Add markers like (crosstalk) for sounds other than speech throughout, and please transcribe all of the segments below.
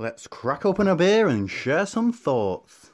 Let's crack open a beer and share some thoughts.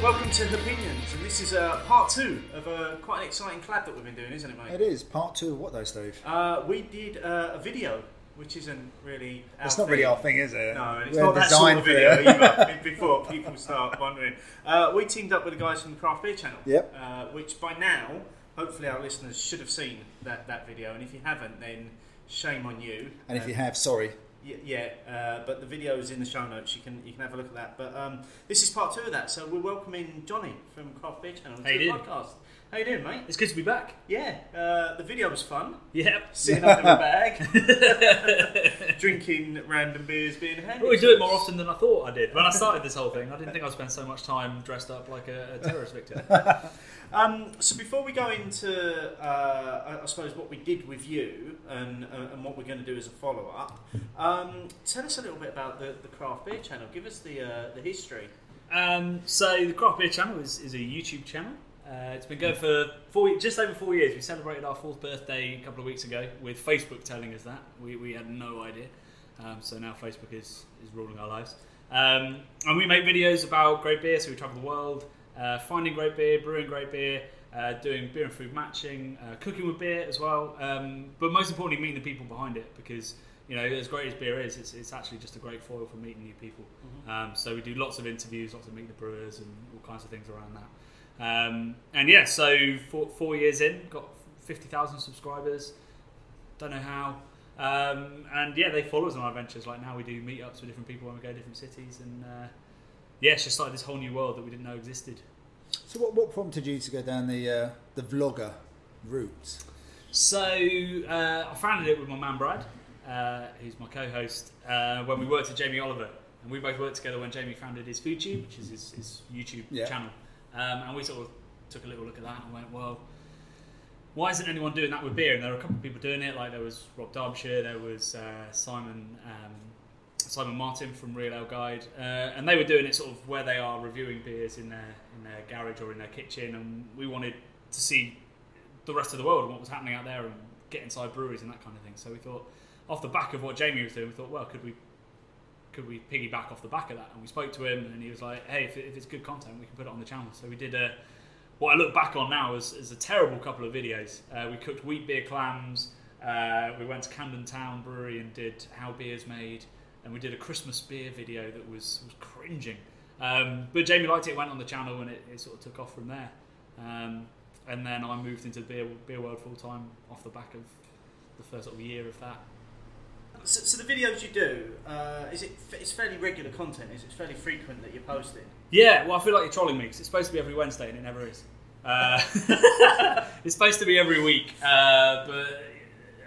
Welcome to Opinions, and this is uh, part two of a quite an exciting collab that we've been doing, isn't it, mate? It is part two of what though, Steve? Uh, we did uh, a video, which isn't really. Our It's not thing. really our thing, is it? No, and it's We're not that sort of video either. Before people start wondering, uh, we teamed up with the guys from the Craft Beer Channel. Yep. Uh, which by now, hopefully, our listeners should have seen that, that video, and if you haven't, then shame on you. And if Uh, you have, sorry. Y- Yeah, uh, but the video is in the show notes. You can you can have a look at that. But um, this is part two of that. So we're welcoming Johnny from Craft Beer Channel How you to the doing? podcast. How you doing, mate? It's good to be back. Yeah, uh, the video was fun. Yep. Sitting up in a bag, (laughs) drinking random beers, being handy. But we do it more often than I thought I did. When I started this whole thing, I didn't think I'd spend so much time dressed up like a, a terrorist victim. (laughs) Um, so before we go into, uh, I, I suppose, what we did with you and, uh, and what we're going to do as a follow up, um, tell us a little bit about the, the Craft Beer Channel. Give us the uh, the history. Um, so the Craft Beer Channel is, is a YouTube channel. Uh, it's been going for four, just over four years. We celebrated our fourth birthday a couple of weeks ago with Facebook telling us that. We, we had no idea. Um, so now Facebook is, is ruling our lives. Um, and we make videos about great beer, so we travel the world, uh, finding great beer, brewing great beer, uh, doing beer and food matching, uh, cooking with beer as well. Um, but most importantly, meeting the people behind it because you know, as great as beer is, it's, it's actually just a great foil for meeting new people. Um, so we do lots of interviews, lots of meet the brewers, and all kinds of things around that. Um, and yeah, so four, four years in, got fifty thousand subscribers. Don't know how. Um, and yeah, they follow us on our adventures. Like now, we do meetups with different people when we go to different cities, and uh, yeah, it's just like this whole new world that we didn't know existed. So, what, what prompted you to go down the uh, the vlogger route? So uh, I founded it with my man Brad, uh, who's my co-host, uh, when we worked at Jamie Oliver, and we both worked together when Jamie founded his FoodTube, which is his, his YouTube Yeah. channel, um, and we sort of took a little look at that and went, well, why isn't anyone doing that with beer? And there were a couple of people doing it, like there was Rob Derbyshire, there was uh, Simon. Um, Simon Martin from Real Ale Guide, uh, and they were doing it sort of where they are reviewing beers in their in their garage or in their kitchen, and we wanted to see the rest of the world and what was happening out there and get inside breweries and that kind of thing. So we thought, off the back of what Jamie was doing, we thought, well, could we could we piggyback off the back of that? And we spoke to him, and he was like, hey, if, if it's good content, we can put it on the channel. So we did a what I look back on now is, is a terrible couple of videos. Uh, we cooked wheat beer clams. Uh, we went to Camden Town Brewery and did how beer's made, and we did a Christmas beer video that was was cringing. Um, but Jamie liked it, went on the channel, and it, it sort of took off from there. Um, and then I moved into the beer beer world full time off the back of the first sort of year of that. So, so the videos you do, uh, is it it's fairly regular content? Is it fairly frequent that you're posting? Yeah, well, I feel like you're trolling me because it's supposed to be every Wednesday and it never is. Uh, (laughs) it's supposed to be every week, uh, but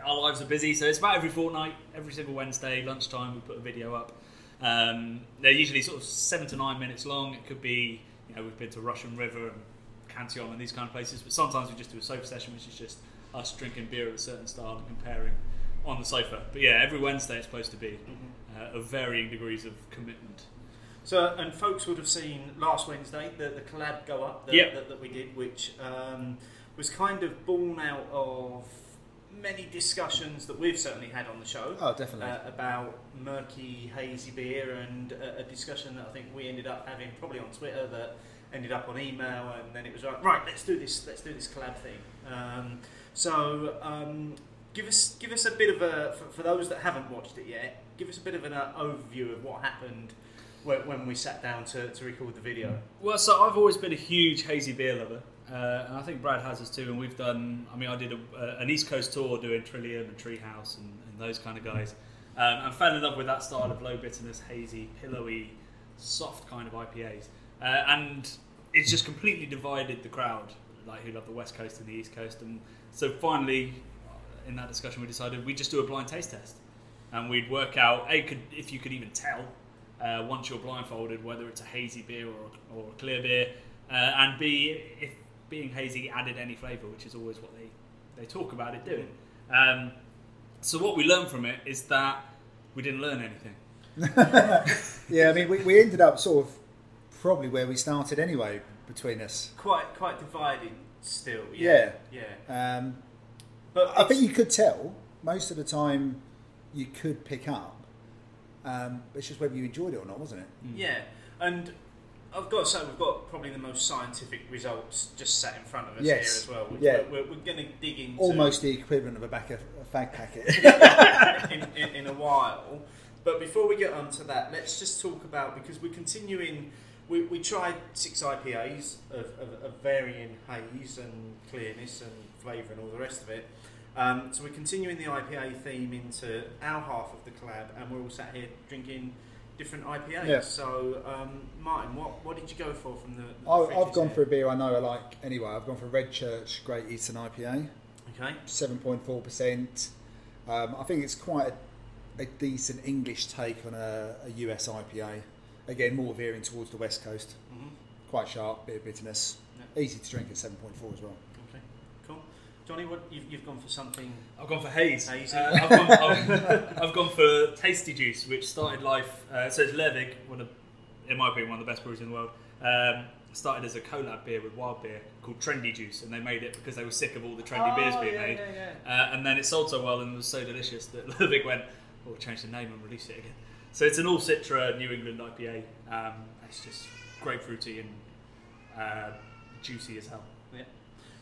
our lives are busy, so it's about every fortnight, every single Wednesday lunchtime we put a video up. Um, they're usually sort of seven to nine minutes long. It could be, you know, we've been to Russian River and Cantillon and these kind of places, but sometimes we just do a sofa session, which is just us drinking beer of a certain style and comparing on the sofa. But yeah, every Wednesday it's supposed to be uh, of varying degrees of commitment. So, and folks would have seen last Wednesday the, the collab go up that, Yep. that, that we did, which um, was kind of born out of many discussions that we've certainly had on the show Oh, definitely. uh, about murky, hazy beer, and a, a discussion that I think we ended up having probably on Twitter that ended up on email, and then it was like, right, let's do this, let's do this collab thing. Um, so, um, give us give us a bit of a for, for those that haven't watched it yet. Give us a bit of an uh, overview of what happened when, when we sat down to, to record the video. Well, so I've always been a huge hazy beer lover, uh, and I think Brad has us too. And we've done, I mean, I did a, uh, an East Coast tour doing Trillium and Treehouse and, and those kind of guys, um, and fell in love with that style of low bitterness, hazy, pillowy, soft kind of IPAs. Uh, and it's just completely divided the crowd, like who love the West Coast and the East Coast. And so finally, in that discussion, we decided we'd just do a blind taste test, and we'd work out a could if you could even tell uh, once you're blindfolded whether it's a hazy beer or, or a clear beer, uh, and b if being hazy added any flavour, which is always what they they talk about it doing. Um, so what we learned from it is that we didn't learn anything. (laughs) Yeah, I mean, we, we ended up sort of probably where we started anyway between us. Quite quite divided still. Yeah. Yeah. Um, But I think you could tell most of the time you could pick up. Um, it's just whether you enjoyed it or not, wasn't it? Yeah, and I've got to say we've got probably the most scientific results just sat in front of us Yes. here as well. Which Yeah. we're, we're, we're going to dig into Almost the equivalent of a back of a fag packet. (laughs) in, in, in a while. But before we get on to that, let's just talk about because we're continuing. We, we tried six IPAs of, of, of varying haze and clearness and flavour and all the rest of it. Um, so we're continuing the IPA theme into our half of the collab, and we're all sat here drinking different IPAs. Yeah. So, um, Martin, what, what did you go for from the? the I, I've gone for a beer I know I like anyway. I've gone for Redchurch Great Eastern IPA, Okay. 7.4%. Um, I think it's quite a, a decent English take on a, a US IPA. Again, more veering towards the West Coast. hmm Quite sharp, bit of bitterness. Easy to drink at 7.4 as well. Okay. Johnny, what you've, you've gone for something? I've gone for haze. Hazy. Uh, I've, gone, I've, (laughs) I've gone for Tasty Juice, which started life. Uh, so it's Lervig, one of, in my opinion, one of the best breweries in the world. Um, started as a collab beer with wild beer called Trendy Juice, and they made it because they were sick of all the trendy beers being Oh, yeah, made. Yeah, yeah. Uh, and then it sold so well and was so delicious that (laughs) Lervig went, "We'll change the name and release it again." So it's an all Citra New England IPA. Um, it's just grapefruity and uh, juicy as hell.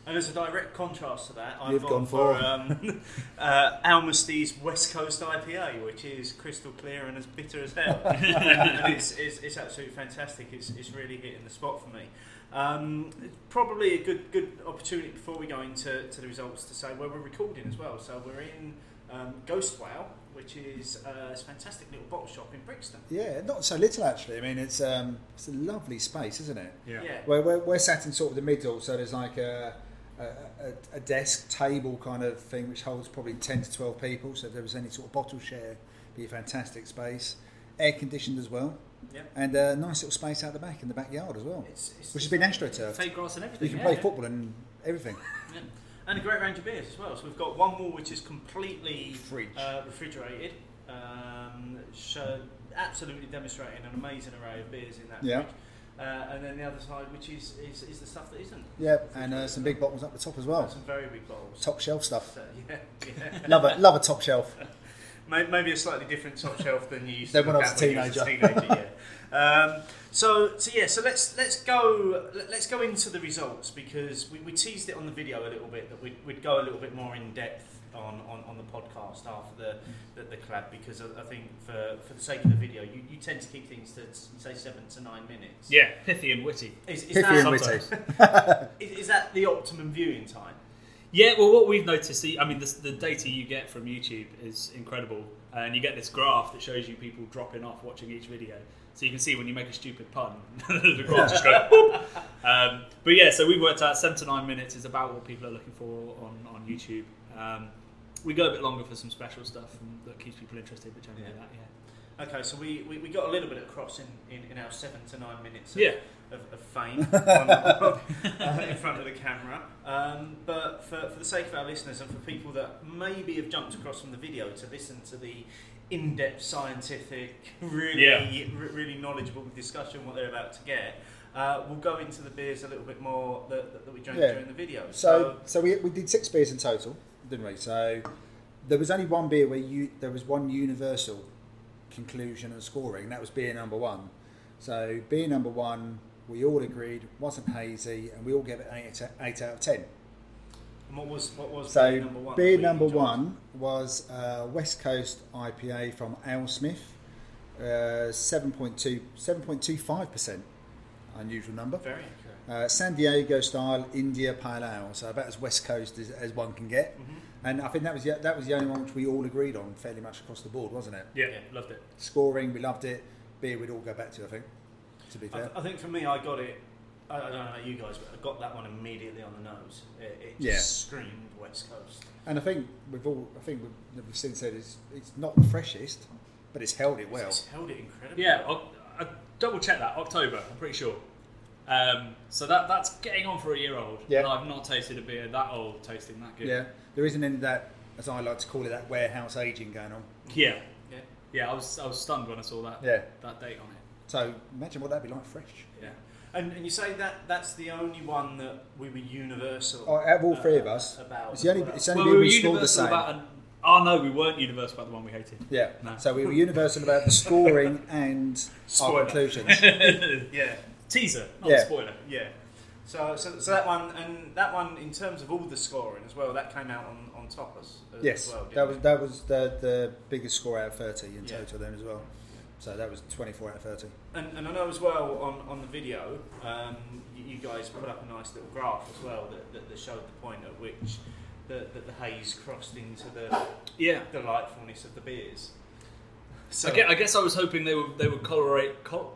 And as a direct contrast to that, I've You've gone, gone for, for- um, (laughs) uh, Almasty's West Coast IPA, which is crystal clear and as bitter as hell. (laughs) and it's, it's, it's absolutely fantastic. It's, it's really hitting the spot for me. Um, probably a good good opportunity before we go into to the results to say where we're recording as well. So we're in um, Ghost Whale, which is uh, this fantastic little bottle shop in Brixton. Yeah, not so little actually. I mean, it's um, it's a lovely space, isn't it? Yeah. We're, we're, we're sat in sort of the middle, so there's like a, a, a, a desk table kind of thing which holds probably 10 to 12 people. So if there was any sort of bottle share, be a fantastic space. Air conditioned as well, Yeah. and a nice little space out the back in the backyard as well, It's, it's which has been astroturfed. Fake grass and everything. You can yeah, play yeah. football and everything. (laughs) Yeah. And a great range of beers as well. So we've got one wall which is completely uh, refrigerated, um, show, absolutely demonstrating an amazing array of beers in that Yeah. fridge. Uh, and then the other side, which is, is, is the stuff that isn't. Yeah, and uh, some big bottles up the top as well. Some very big bottles. Top shelf stuff. So, yeah, yeah. Love a love a top shelf. (laughs) Maybe a slightly different top shelf than you used Than to when I was a at when you was a teenager. teenager, yeah. (laughs) Um, so, so yeah, so let's let's go let- let's go into the results because we, we teased it on the video a little bit that we'd, we'd go a little bit more in depth on, on, on the podcast after the, the, the collab because I, I think for, for the sake of the video you, you tend to keep things to say seven to nine minutes. Yeah, pithy and witty. Is, is, Pithy that, and witty. (laughs) is, is that the optimum viewing time? Yeah, well, what we've noticed, the- I mean, the, the data you get from YouTube is incredible, and you get this graph that shows you people dropping off watching each video. So you can see when you make a stupid pun, (laughs) the graph just goes. boop. (laughs) Um, but yeah, so we've worked out seven to nine minutes is about what people are looking for on, on YouTube. Um, we go a bit longer for some special stuff and that keeps people interested, but generally Yeah. that, yeah. Okay, so we, we, we got a little bit across in, in, in our seven to nine minutes of, Yeah. of, of fame (laughs) on, uh, in front of the camera. Um, but for, for the sake of our listeners and for people that maybe have jumped across from the video to listen to the in-depth scientific, really Yeah. re- really knowledgeable discussion what they're about to get, uh, we'll go into the beers a little bit more that, that, that we drank Yeah. during the video. So, so we, we did six beers in total, didn't we? So there was only one beer where you there was one universal conclusion and scoring. and That was beer number one. So beer number one, we all agreed wasn't hazy, and we all gave it eight, eight out of ten. and what was what was So beer number one? beer number enjoyed? one was uh, West Coast IPA from Alesmith, uh, 7.2 7.25 percent, unusual number. Very. Uh, San Diego style India Pale Ale, so about as West Coast as, as one can get. Mhm. And I think that was the, that was the only one which we all agreed on fairly much across the board, wasn't it? Yeah, Yeah. loved it. Scoring, we loved it. Beer, we'd all go back to. I think, to be I, fair. th- I think for me, I got it. I, I don't know about you guys, but I got that one immediately on the nose. It, it just Yeah. screamed West Coast. And I think we've all, I think we've, we've since said it's it's not the freshest, but it's held it well. It's held it incredibly. Yeah, well. I, I double check that October. I'm pretty sure. Um, so that that's getting on for a year old. Yeah. And I've not tasted a beer that old tasting that good. Yeah, there isn't any of that, as I like to call it, that warehouse aging going on. Yeah. yeah. Yeah, I was I was stunned when I saw that Yeah. that date on it. So imagine what that'd be like fresh. Yeah. And, and you say that that's the only one that we were universal. Oh, out of all three of uh, us, about. It's the only, well. it's the only Well, beer we were we scored the universal same. about. An, oh no, we weren't universal about the one we hated. yeah. No. So we were universal about the scoring and Spoiler. our conclusions. (laughs) yeah, Teaser, not Yeah. a spoiler. yeah. So, so, so that one and that one in terms of all the scoring as well, that came out on, on top as, as yes, well. didn't that was it? that was the the biggest score out of thirty in Yeah. total then as well. So that was twenty four out of thirty. And, and I know as well on, on the video, um, you, you guys put up a nice little graph as well that, that, that showed the point at which the, that the haze crossed into the Yeah. delightfulness of the beers. So I, guess, I guess I was hoping they would they would correlate. Cor-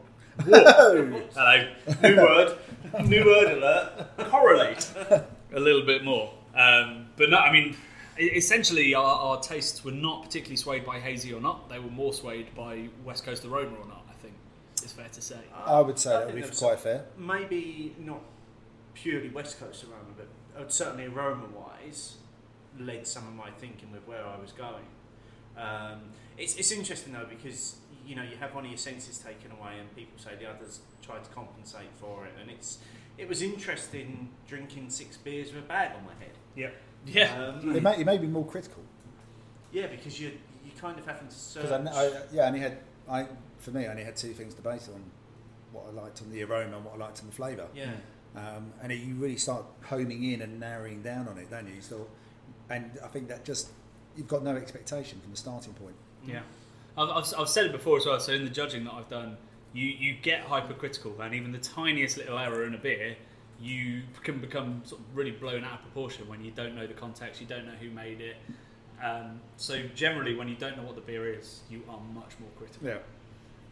Whoa! Hello, new word, new word alert. Correlate a little bit more, um, but no. I mean, essentially, our, our tastes were not particularly swayed by hazy or not. They were more swayed by West Coast aroma or not. I think it's fair to say. I would say I that would think be quite fair. maybe not purely West Coast aroma, but uh, certainly aroma wise, led some of my thinking with where I was going. Um, it's, it's interesting though because you know you have one of your senses taken away, and people say the others tried to compensate for it, and it's it was interesting drinking six beers with a bag on my head. Yeah, Um, It may, it may be more critical yeah, because you you kind of having to search. I, I, yeah, I only had I for me I only had two things to base on: what I liked on the aroma and what I liked on the flavour. yeah. Um, and it, you really start homing in and narrowing down on it, don't you? So, and I think that just you've got no expectation from the starting point. yeah. I've, I've, I've said it before as well. So in the judging that I've done, you you get hypercritical, and even the tiniest little error in a beer, you can become sort of really blown out of proportion when you don't know the context, you don't know who made it. Um, so generally, when you don't know what the beer is, you are much more critical. Yeah.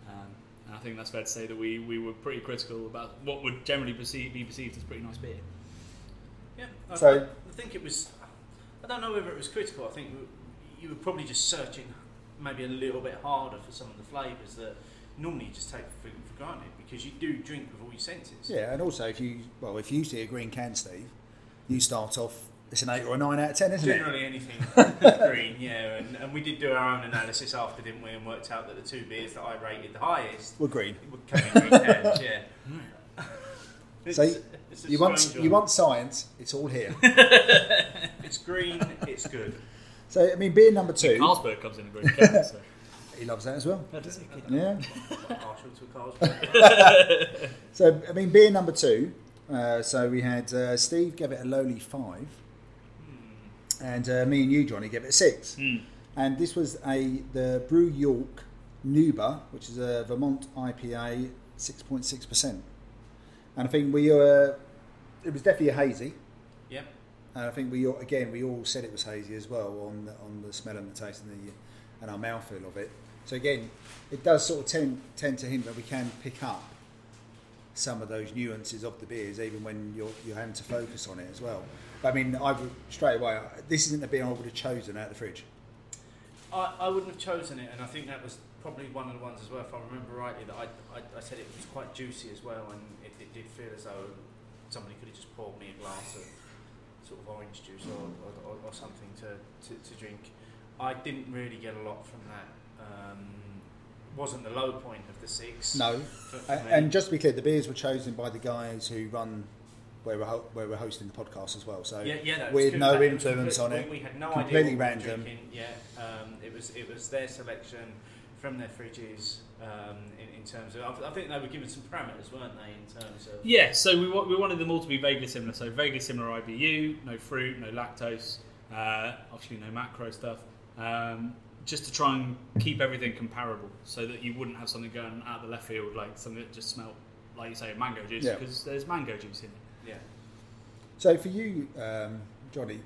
Um, and I think that's fair to say that we, we were pretty critical about what would generally perceive, be perceived as pretty nice beer. Yeah. I, So- I think it was. I don't know whether it was critical. I think you were probably just searching maybe a little bit harder for some of the flavours that normally you just take for, for granted because you do drink with all your senses. Yeah, and also if you well, if you see a green can, Steve, you start off. It's an eight or a nine out of ten, isn't it? Generally anything (laughs) green, yeah, and, and we did do our own analysis after, didn't we, and worked out that the two beers that I rated the highest We're green. would come green cans, yeah. (laughs) It's, So it's You want you want science? It's all here. (laughs) It's green, it's good. So I mean, beer number two. Carlsberg comes in a green can, so. (laughs) He loves that as well. Oh, does he? Yeah. Carlsberg. (laughs) So I mean, beer number two. Uh, so we had uh, Steve gave it a lowly five, Hmm. and uh, me and you, Johnny, gave it a six. Hmm. And this was a the Brew York Nuba, which is a Vermont IPA, six point six percent. And I think we uh, it was definitely a hazy. Yep. And I think we all, again we all said it was hazy as well on the, on the smell and the taste and the and our mouthfeel of it. So again, it does sort of tend tend to hint that we can pick up some of those nuances of the beers, even when you're you're having to focus on it as well. But I mean, I would straight away. This isn't the beer I would have chosen out of the fridge. I, I wouldn't have chosen it, and I think that was probably one of the ones as well, if I remember rightly, that I, I, I said it was quite juicy as well, and it, it did feel as though somebody could have just poured me a glass of sort of orange juice or, or, or, something to, to, to drink. I didn't really get a lot from that. Um, wasn't the low point of the six. No, for, and, and just to be clear, the beers were chosen by the guys who run where we're ho- where we're hosting the podcast as well. So yeah, yeah, no, had no influence on it. We, had no Completely idea were random. drinking. Yeah, um, it was it was their selection from their fridges. Um, in, in terms of, I, I think they were given some parameters, weren't they? In terms of Yeah, so we, wa- we wanted them all to be vaguely similar. So vaguely similar IBU, no fruit, no lactose, uh, obviously no macro stuff. Um, just to try and keep everything comparable, so that you wouldn't have something going out of the left field like something that just smelled like you say mango juice Yeah. because there's mango juice in it. yeah. So for you, um, Johnny,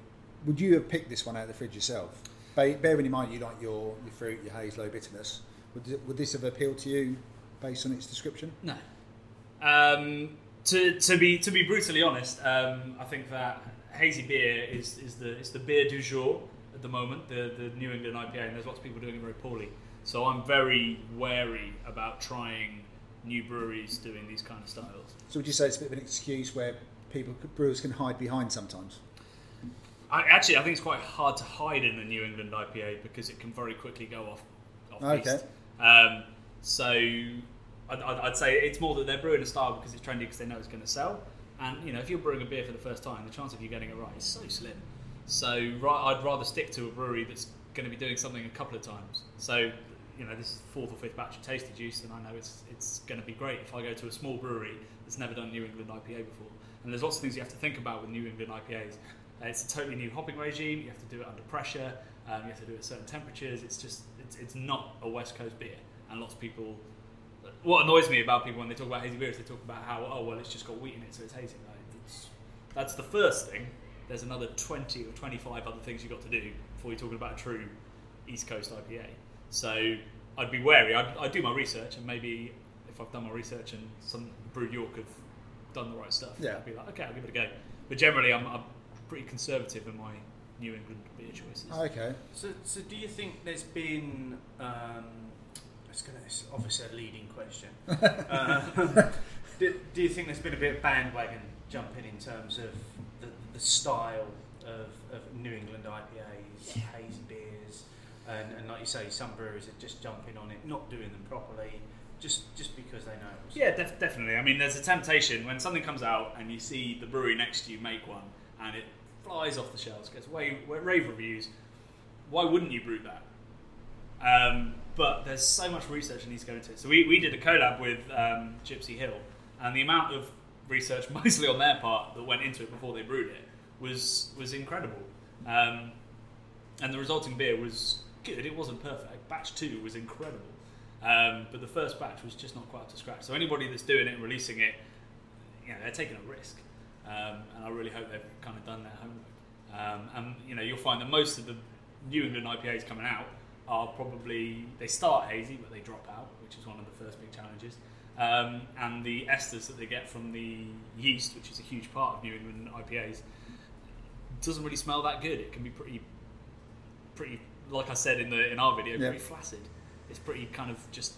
would you have picked this one out of the fridge yourself? Bearing in mind you like your, your fruit, your haze, low bitterness, would, would this have appealed to you based on its description? No. Um, to, to be to be brutally honest, um, I think that hazy beer is, is the it's the beer du jour at the moment, the the New England IPA, and there's lots of people doing it very poorly. So I'm very wary about trying new breweries doing these kind of styles. So would you say it's a bit of an excuse where people, brewers can hide behind sometimes? I, actually, I think it's quite hard to hide in a New England IPA because it can very quickly go off off Okay. Um, so I'd, I'd I'd say it's more that they're brewing a style because it's trendy because they know it's going to sell. And you know, if you're brewing a beer for the first time, the chance of you getting it right is so slim. So right, I'd rather stick to a brewery that's going to be doing something a couple of times. So you know, this is the fourth or fifth batch of Tasty Juice, and I know it's it's going to be great if I go to a small brewery that's never done New England IPA before. And there's lots of things you have to think about with New England IPAs. Uh, it's a totally new hopping regime. You have to do it under pressure. Um, you have to do it at certain temperatures. It's just it's, it's not a West Coast beer, and lots of people. What annoys me about people when they talk about hazy beer is they talk about how oh well it's just got wheat in it so it's hazy. Like, it's, that's the first thing. There's another 20 or 25 other things you've got to do before you're talking about a true East Coast IPA. So I'd be wary. I'd, I'd do my research, and maybe if I've done my research and some Brew York have done the right stuff, Yeah. I'd be like, okay, I'll give it a go. But generally, I'm, I'm pretty conservative in my New England beer choices. Okay. So, so do you think there's been? Um, it's gonna. It's obviously a leading question. (laughs) uh, (laughs) do, do you think there's been a bit of bandwagon jumping in terms of the, the style of, of New England IPAs, hazy beers, and, and like you say, some breweries are just jumping on it, not doing them properly, just just because they know. it was- Yeah, def- definitely. I mean, there's a temptation when something comes out and you see the brewery next to you make one and it flies off the shelves, gets way, way rave reviews. Why wouldn't you brew that? Um, but there's so much research that needs to go into it. So we, we did a collab with um, Gypsy Hill, and the amount of research, (laughs) mostly on their part, that went into it before they brewed it was was incredible. Um, and the resulting beer was good. It wasn't perfect. Batch two was incredible. Um, but the first batch was just not quite up to scratch. So anybody that's doing it and releasing it, you know, they're taking a risk. Um, and I really hope they've kind of done their homework. Um, and you know, you'll find that most of the New England IPAs coming out are probably they start hazy, but they drop out, which is one of the first big challenges. Um, and the esters that they get from the yeast, which is a huge part of New England IPAs, doesn't really smell that good. It can be pretty, pretty, like I said in the in our video, Yeah. pretty flaccid. It's pretty kind of just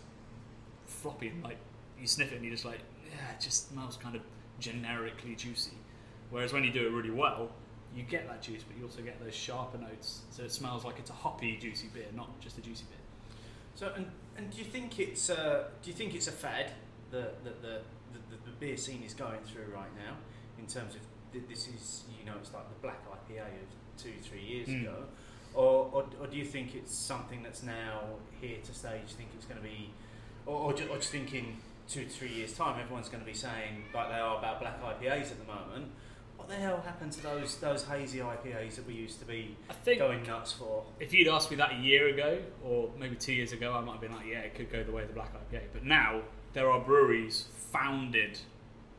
floppy and like you sniff it and you're just like, yeah, it just smells kind of generically juicy. Whereas when you do it really well, you get that juice, but you also get those sharper notes. So it smells like it's a hoppy, juicy beer, not just a juicy beer. So, and, and do you think it's uh, do you think it's a fad that the, the, the, the beer scene is going through right now in terms of th- this is you know it's like the black IPA of two three years Mm. ago, or, or or do you think it's something that's now here to stay? Do you think it's going to be, or or, ju- or just thinking two to three years time everyone's going to be saying like they are about black IPAs at the moment. What the hell happened to those those hazy IPAs that we used to be I think going nuts for? if you'd asked me that a year ago or maybe two years ago, I might have been like, yeah, it could go the way of the black IPA. But now there are breweries founded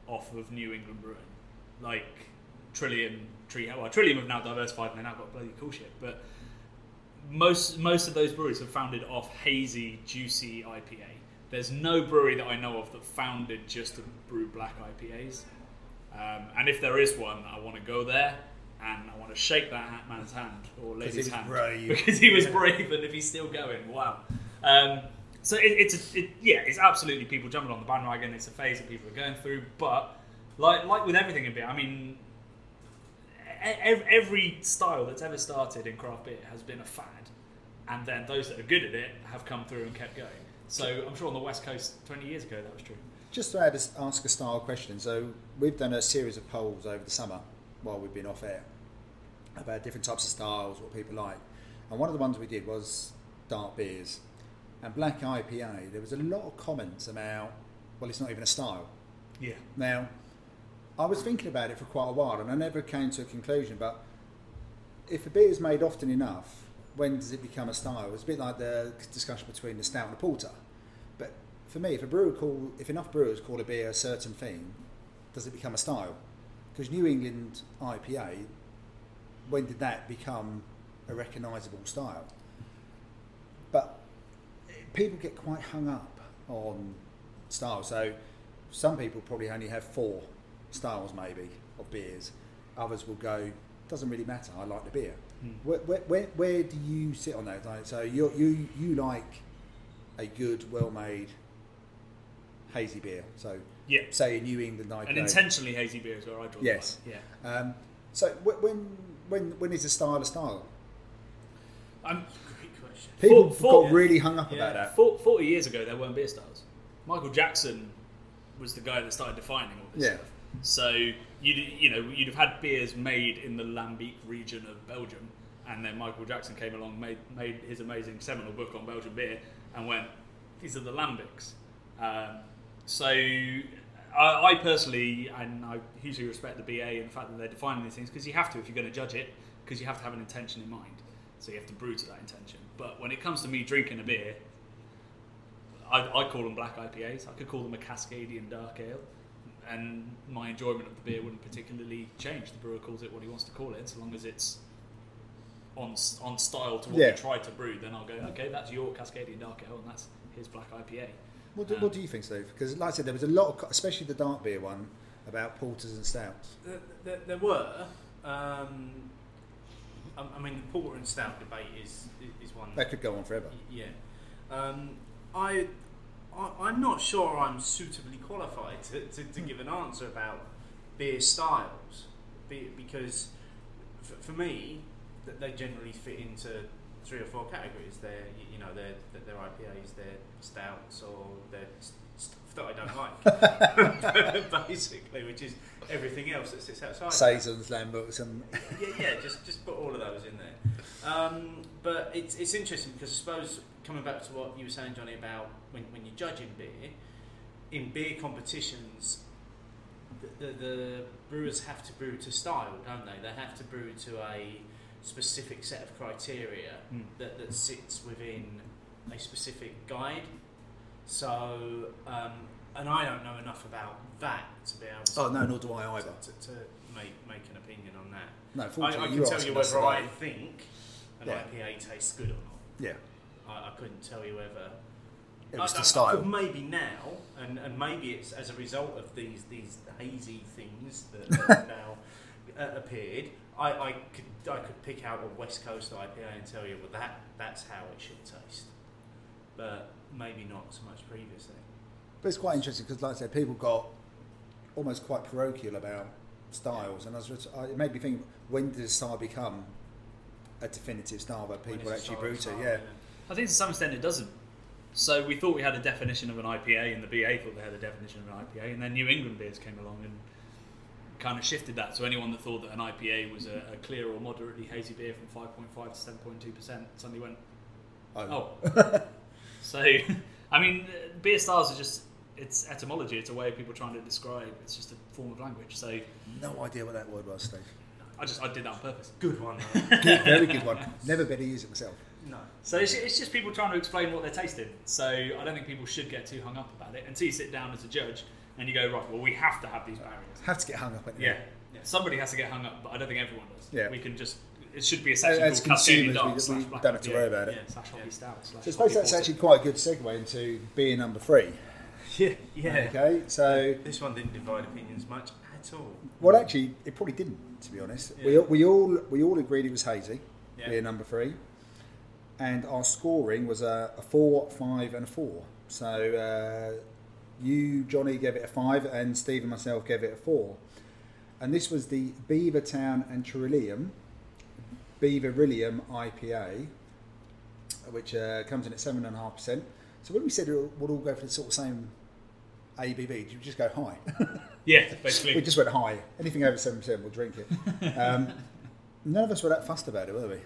off of New England brewing, like Trillium, Tree. Well, Trillium have now diversified and they've now got bloody cool shit. But most most of those breweries have founded off hazy, juicy IPA. There's no brewery that I know of that founded just to brew black IPAs. Um, and if there is one, I want to go there and I want to shake that ha- man's hand or he lady's was hand brave. (laughs) because he was brave, and if he's still going, wow. Um, so it, it's a, it, yeah, it's absolutely people jumping on the bandwagon. It's a phase that people are going through, but like like with everything in beer, I mean, ev- every style that's ever started in craft beer has been a fad, and then those that are good at it have come through and kept going. So I'm sure on the west coast 20 years ago that was true. Just to add, ask a style question. So we've done a series of polls over the summer while we've been off air about different types of styles, what people like. And one of the ones we did was dark beers and black IPA. There was a lot of comments about, well, it's not even a style. Yeah. Now, I was thinking about it for quite a while and I never came to a conclusion. But if a beer is made often enough, when does it become a style? It's a bit like the discussion between the stout and the porter. But for me, if a brewer call, if enough brewers call a beer a certain thing, does it become a style? Because New England IPA, when did that become a recognisable style? But people get quite hung up on styles. So some people probably only have four styles, maybe, of beers. Others will go, doesn't really matter. I like the beer. Hmm. Where, where, where, where do you sit on that? Like, so you you you like a good, well-made hazy beer. So Yeah. say a New England IPA. An intentionally hazy beer is where I draw Yes. the. Yeah. Um, so wh- when when when is a style a style? I'm, Great question. People For- got really hung up Yeah. about that. For- Forty years ago, there weren't beer styles. Michael Jackson was the guy that started defining all this Yeah. stuff. So you'd you know you'd have had beers made in the Lambic region of Belgium, and then Michael Jackson came along, made made his amazing seminal book on Belgian beer, and went, "These are the Lambics." Um, so I, I personally, and I hugely respect the BA and the fact that they're defining these things because you have to if you're going to judge it, because you have to have an intention in mind. So you have to brew to that intention. But when it comes to me drinking a beer, I, I call them black IPAs. I could call them a Cascadian dark ale, and my enjoyment of the beer wouldn't particularly change. The brewer calls it what he wants to call it, so long as it's on on style to what Yeah. we tried to brew. Then I'll go, okay, that's your Cascadian dark ale, and that's his black IPA. What do, Um, what do you think, Steve? Because, like I said, there was a lot, of, especially the dark beer one, about porters and stouts. There, there, there were. Um, I, I mean, the porter and stout debate is is one. That could go on forever. Yeah. Um, I, I, I'm not sure I'm suitably qualified to, to, to give an answer about beer styles be, because for, for me, th- they generally fit into three or four categories. They're, you know, they're, they're IPAs, they're stouts, or they're stuff that I don't like, (laughs) (laughs) basically, which is everything else that sits outside. Saisons, Lambics, and yeah, yeah, just just put all of those in there. Um, but it's it's interesting because I suppose coming back to what you were saying, Johnny, about when, when you're judging beer, in beer competitions, the, the, the brewers have to brew to style, don't they? They have to brew to a specific set of criteria Hmm. that, that sits within a specific guide. So, um, and I don't know enough about that to be able to, oh no, nor do I either. to, to make, make an opinion on that. No, I, I can tell you whether I think an Yeah. IPA tastes good or not. Yeah, I, I couldn't tell you whether. it was I, the style. maybe now, and, and maybe it's as a result of these these hazy things that, (laughs) have now uh, appeared. I, I could I could pick out a West Coast IPA and tell you, well, that that's how it should taste, but maybe not so much previously. But it's quite interesting because, like I said, people got almost quite parochial about styles, and I was I, it made me think: when does style become a definitive style that people actually brew to? style, Yeah, I think to some extent it doesn't. So we thought we had a definition of an IPA, and the BA thought they had a definition of an IPA, and then New England beers came along and kind of shifted that. So anyone that thought that an IPA was a, a clear or moderately hazy beer from 5.5 to 7.2 percent suddenly went, oh. (laughs) so, (laughs) I mean, uh, beer styles are just it's etymology. It's a way of people trying to describe. It's just a form of language. So no idea what that word was, Steve. I just I did that on purpose. Good one. (laughs) Good, very good one. Never better use it myself. No. So it's, it's just people trying to explain what they're tasting. So I don't think people should get too hung up about it until you sit down as a judge and you go right. Well, we have to have these barriers. Have to get hung up at Yeah. Yeah. Somebody has to get hung up, but I don't think everyone does. Yeah. We can just. It should be a As, section as called consumers, Dark we, slash we don't have to IPA, worry about it. Yeah. Slash hoppy stout. Slash So I suppose that's porter. actually quite a good segue into beer number three. (laughs) Yeah. Yeah. Okay, so This one didn't divide opinions much at all. well, actually, it probably didn't. To be honest, we, we all we all agreed it was hazy. Yeah. Beer number three, and our scoring was a, a four, five, and a four. So uh, you, Johnny, gave it a five, and Steve and myself gave it a four. And this was the Beavertown and Trillium Beaver Beaverillium IPA, which uh, comes in at seven and a half percent. So when we said it would all go for the sort of same ABV, did you just go high? (laughs) Yeah, basically. we just went high. Anything over seven percent, we'll drink it. Um, none of us were that fussed about it, were we?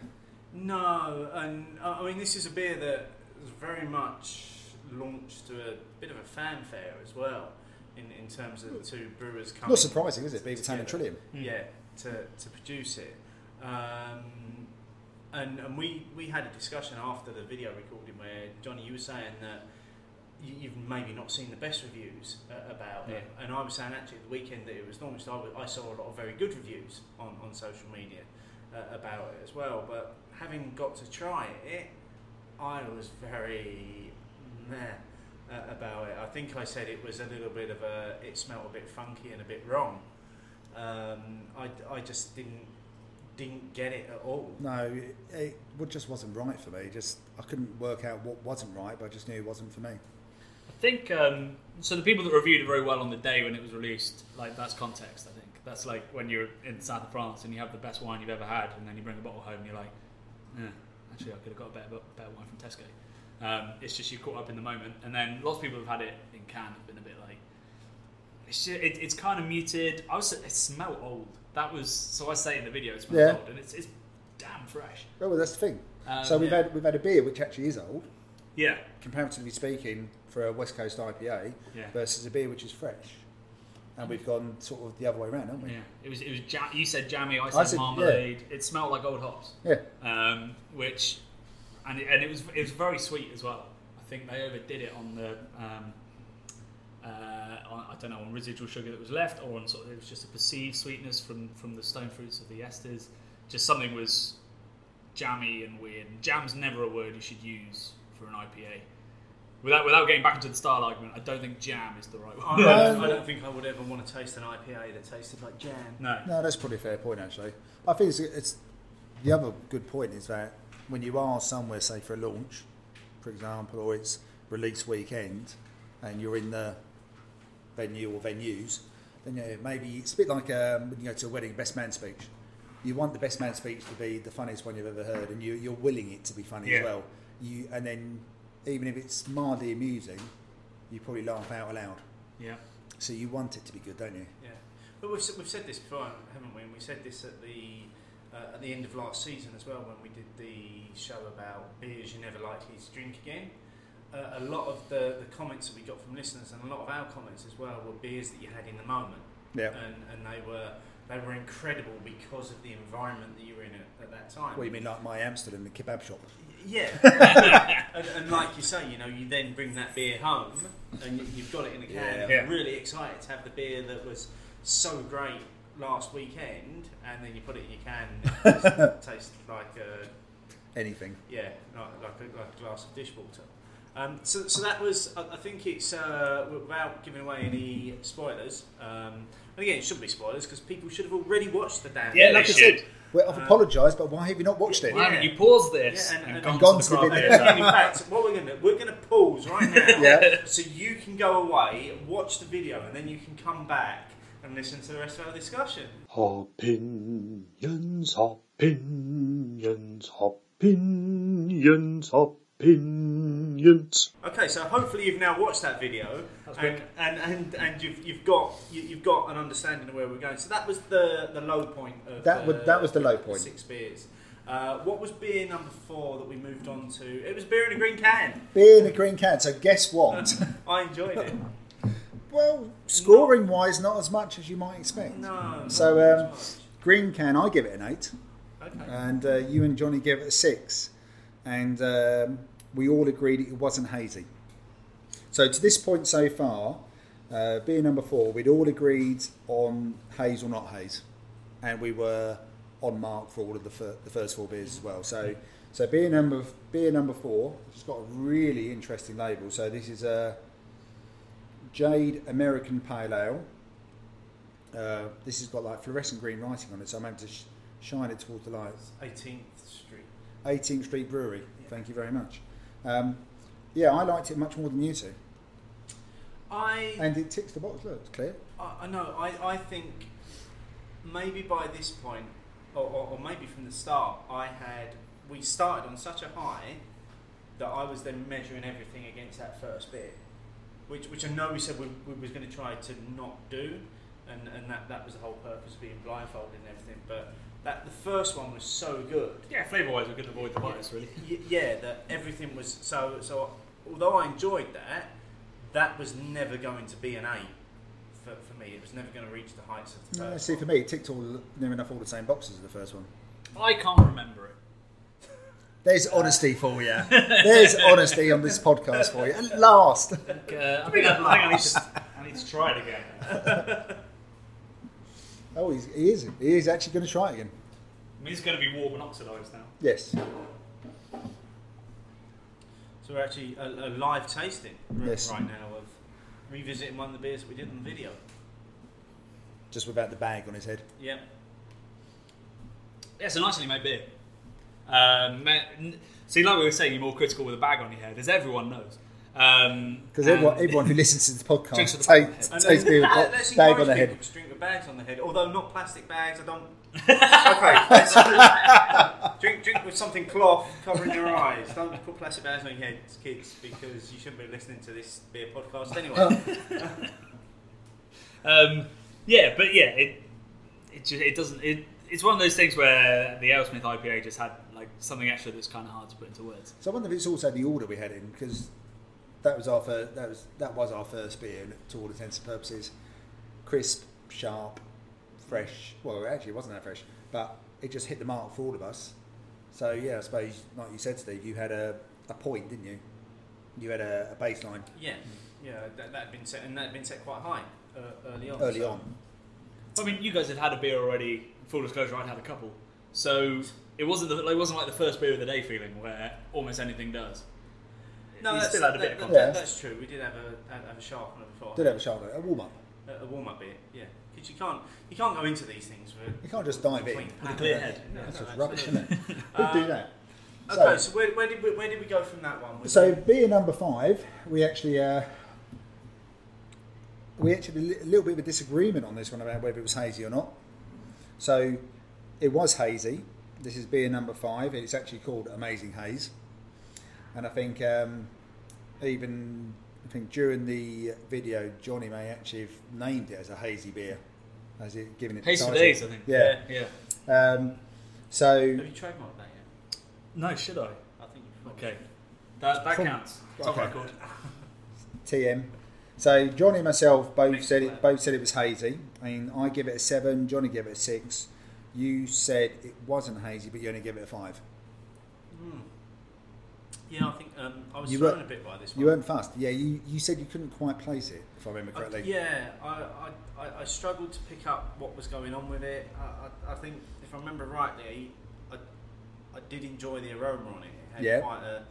No, and uh, I mean this is a beer that was very much launched to a bit of a fanfare as well, in, in terms of the two brewers coming. Not surprising, is it? Beavertown and together. Trillium. Mm. Yeah, to, to produce it. Um, and and we, we had a discussion after the video recording where Johnny, you were saying that you, you've maybe not seen the best reviews uh, about it, and I was saying actually the weekend that it was launched. I saw a lot of very good reviews on, on social media uh, about it as well. But having got to try it, I was very meh uh, about it. I think I said it was a little bit of a. It smelled a bit funky and a bit wrong. Um, I, I just didn't didn't get it at all. No, it, it just wasn't right for me. Just I couldn't work out what wasn't right, but I just knew it wasn't for me. I think um, so. The people that reviewed it very well on the day when it was released, like that's context. I think that's like when you're in south of France and you have the best wine you've ever had, and then you bring a bottle home, and you're like, eh, actually I could have got a better, better wine from Tesco. Um, it's just you're caught up in the moment, and then lots of people have had it in can have been a bit like it's just, it, it's kind of muted. I was it smelled old. That was so I say in the video it smells Yeah. old, and it's, it's damn fresh. Well, that's the thing. Um, so we've yeah. had we've had a beer which actually is old, yeah, comparatively speaking, for a West Coast IPA yeah. versus a beer which is fresh. And we've gone sort of the other way around, haven't we? Yeah, it was. It was. Jam- you said jammy. I said, I said- marmalade. It smelled like old hops. Yeah. Um, which, and it, and it was it was very sweet as well. I think they overdid it on the. Um, uh, on, I don't know on residual sugar that was left, or on sort of it was just a perceived sweetness from from the stone fruits of the esters. Just something was jammy and weird. And jam's never a word you should use for an IPA. Without without getting back into the style argument, I don't think jam is the right I word. don't, I don't think I would ever want to taste an IPA that tasted like jam. no. No, that's probably a fair point actually. I think it's, it's the other good point is that when you are somewhere, say for a launch, for example, or it's release weekend, and you're in the venue or venues, then yeah, maybe it's a bit like um, when you go to a wedding, best man speech. You want the best man speech to be the funniest one you've ever heard, and you, you're willing it to be funny Yeah. as well. You and then even if it's mildly amusing, you probably laugh out loud. Yeah. So you want it to be good, don't you? Yeah, but we've, we've said this before, haven't we? And we said this at the uh, at the end of last season as well when we did the show about beers you're never likely to drink again. Uh, a lot of the, the comments that we got from listeners and a lot of our comments as well were beers that you had in the moment, Yeah. and, and they were they were incredible because of the environment that you were in at, at that time. What you mean, like my Amsterdam, the kebab shop? Yeah, (laughs) and, and like you say, you know, you then bring that beer home, and you, you've got it in a can. Yeah. and Yeah. Really excited to have the beer that was so great last weekend, and then you put it in your can, and it (laughs) tastes like a Anything. yeah, like, like, a, like a glass of dishwater. Um, so, so that was. I I think it's uh, without giving away any spoilers. Um, and again, it shouldn't be spoilers because people should have already watched the damn. Yeah, like I said, Well, I've Uh, apologised, but why have you not watched it? Why Yeah. haven't you paused this Yeah, and- and, and- gone, Gone to to the the craft video. in fact, what we're going to we're going to pause right now, (laughs) Yeah. so you can go away, watch the video, and then you can come back and listen to the rest of our discussion. Opinions, opinions, opinions, opinions. Okay, so hopefully you've now watched that video, and, and, and, and you've, you've got you, you've got an understanding of where we're going. So that was the, the low point of That the, was- that was the low point. Six beers. Uh, what was beer number four that we moved on to? It was beer in a green can. Beer in a green can. So guess what? (laughs) I enjoyed it. (laughs) well, scoring wise, not as much as you might expect. No. not So, as um, much. Green can, I give it an eight, okay. and uh, you and Johnny gave it a six, and um, we all agreed it wasn't hazy. So to this point so far, uh, beer number four, we'd all agreed on haze or not haze, and we were on mark for all of the, fir- the first four beers as well. So, so beer number beer number four, has got a really interesting label. So this is a Jade American Pale Ale. Uh, this has got like fluorescent green writing on it, so I'm able to sh- shine it towards the lights. 18th Street. 18th Street Brewery. Thank you very much. Um, yeah, I liked it much more than you two, I and it ticks the box. Look, it's clear. I, I know. I, I think maybe by this point, or, or, or maybe from the start, I had we started on such a high that I was then measuring everything against that first bit, which which I know we said we, we was going to try to not do, and, and that, that was the whole purpose of being blindfolded and everything. But that the first one was so good, Yeah, flavour wise, we could avoid the bias, really. yeah, that everything was so so. Although I enjoyed that, that was never going to be an eight for, for me. It was never going to reach the heights of the No, first. see, one. for me, it ticked all near enough all the same boxes as the first one. I can't remember it. (laughs) There's honesty for you. There's honesty on this podcast for you. At last. Uh, I, think I, I, think I, need to, I need to try it again. (laughs) (laughs) Oh, he's, he is. He is actually going to try it again. I mean, it's going to be warm and oxidised now. Yes. So we're actually a, a live tasting Yes. right now of revisiting one of the beers that we did on the video. Just without the bag on his head. Yeah. Yeah, it's a nicely made beer. Um, see, like we were saying, you're more critical with a bag on your head, as everyone knows. Um, Because and- everyone, everyone who listens to this podcast with take, the bag takes beer a let's bag on their people head. to drink with bags on the head. Although not plastic bags, I don't (laughs) okay, drink drink with something cloth covering your eyes. Don't put plastic bags on your heads, kids, because you shouldn't be listening to this beer podcast anyway. (laughs) Um, yeah, but yeah, it it, just, it doesn't. It, it's one of those things where the Alesmith IPA just had like something extra that's kind of hard to put into words. So I wonder if it's also the order we had in because that was our first, that was that was our first beer to all intents and purposes. Crisp, sharp, fresh. Well, actually, it wasn't that fresh, but it just hit the mark for all of us. So yeah, I suppose, like you said, Steve, you had a, a point, didn't you? You had a, a baseline yeah, yeah, that, that had been set, and that had been set quite high uh, early on. early so- on. I mean, you guys had had a beer already. Full disclosure, I'd had a couple, so it wasn't the, it wasn't like the first beer of the day feeling where almost anything does. No, that's, still had a that, bit of that- context. Yeah. that's true. We did have a have a sharpener before. Did have a sharp, a warm up. a, a warm up beer, yeah. Because you can't you can't go into these things with You can't just dive in. With a clear head. No, That's no, just rubbish, isn't it? (laughs) Who'd do Um, that? Okay, so where, where did we, where did we go from that one? Was So it- beer number five, we actually uh, we actually a little bit of a disagreement on this one about whether it was hazy or not. So it was hazy. This is beer number five. It's actually called Amazing Haze, and I think um, even I think during the video, Johnny may actually have named it as a hazy beer, as it given it. the Haze for title. days, I think. Yeah. yeah. Um, so have you trademarked that yet? No, should I? I think you've Okay, that that From- counts. It's okay. record. TM. So Johnny and myself both Mixed said blend. it. Both said it was hazy. I mean, I give it a seven. Johnny gave it a six. You said it wasn't hazy, but you only gave it a five. Yeah, I think um, I was You thrown were- a bit by this You weren't fast. Yeah, you, you said you couldn't quite place it, if I remember I- correctly. yeah, I, I, I, I struggled to pick up what was going on with it. I, I, I think, if I remember rightly, I, I did enjoy the aroma on it. It had Yeah. quite a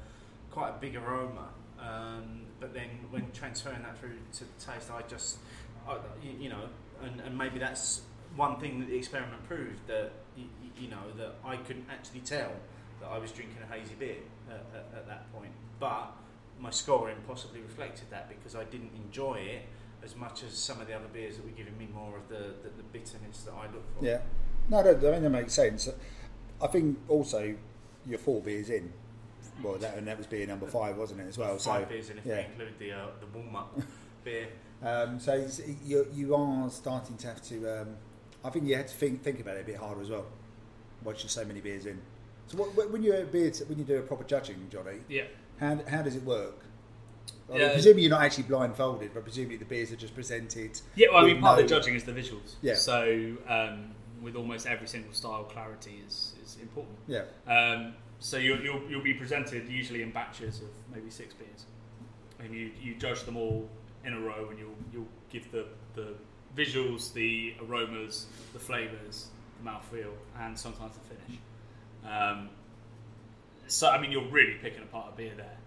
quite a big aroma. Um, but then when transferring that through to the taste, I just, I, you, you know, and, and maybe that's one thing that the experiment proved that you, you know that I couldn't actually tell that I was drinking a hazy beer at, at, at that point. But my scoring possibly reflected that because I didn't enjoy it as much as some of the other beers that were giving me more of the, the, the bitterness that I look for. Yeah. No, that, I mean that makes sense. I think also you're four beers in. Well, that and that was beer number five, wasn't it as well? Five so beers in if yeah. we include the uh, the warm up (laughs) beer. Um, so you, you are starting to have to. Um, I think you had to think think about it a bit harder as well. Watching so many beers in. So what, when you when you do a proper judging, Johnny, Yeah. how, how does it work? I mean, Yeah. presumably you're not actually blindfolded, but presumably the beers are just presented. Yeah, well, I mean, part of the judging is the visuals. Yeah. So, um, with almost every single style, clarity is, is important. Yeah, Um, so you'll, you'll, you'll be presented usually in batches of maybe six beers, and you, you judge them all in a row, and you'll you'll give the, the visuals, the aromas, the flavors, the mouthfeel, and sometimes the finish. Um, so I mean, you're really picking apart a beer there.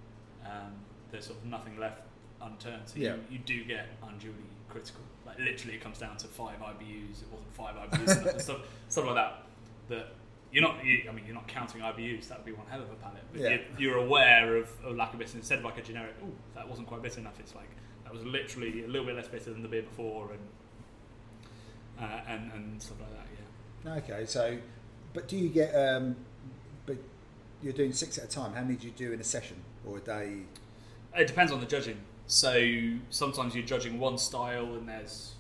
Um, there's sort of nothing left unturned. So Yeah. you, you do get unduly critical. Like literally, it comes down to five IBUs. It wasn't five IBUs and stuff, (laughs) stuff like that. That you're not. You, I mean, you're not counting IBUs. That would be one hell of a palate. But Yeah. you're, you're aware of, of lack of bitterness. Instead of like a generic, oh, that wasn't quite bitter enough. It's like that was literally a little bit less bitter than the beer before, and uh, and and stuff like that. Yeah. Okay, so, but do you get? Um, but you're doing six at a time. How many do you do in a session or a day? It depends on the judging. So sometimes you're judging one style, and there's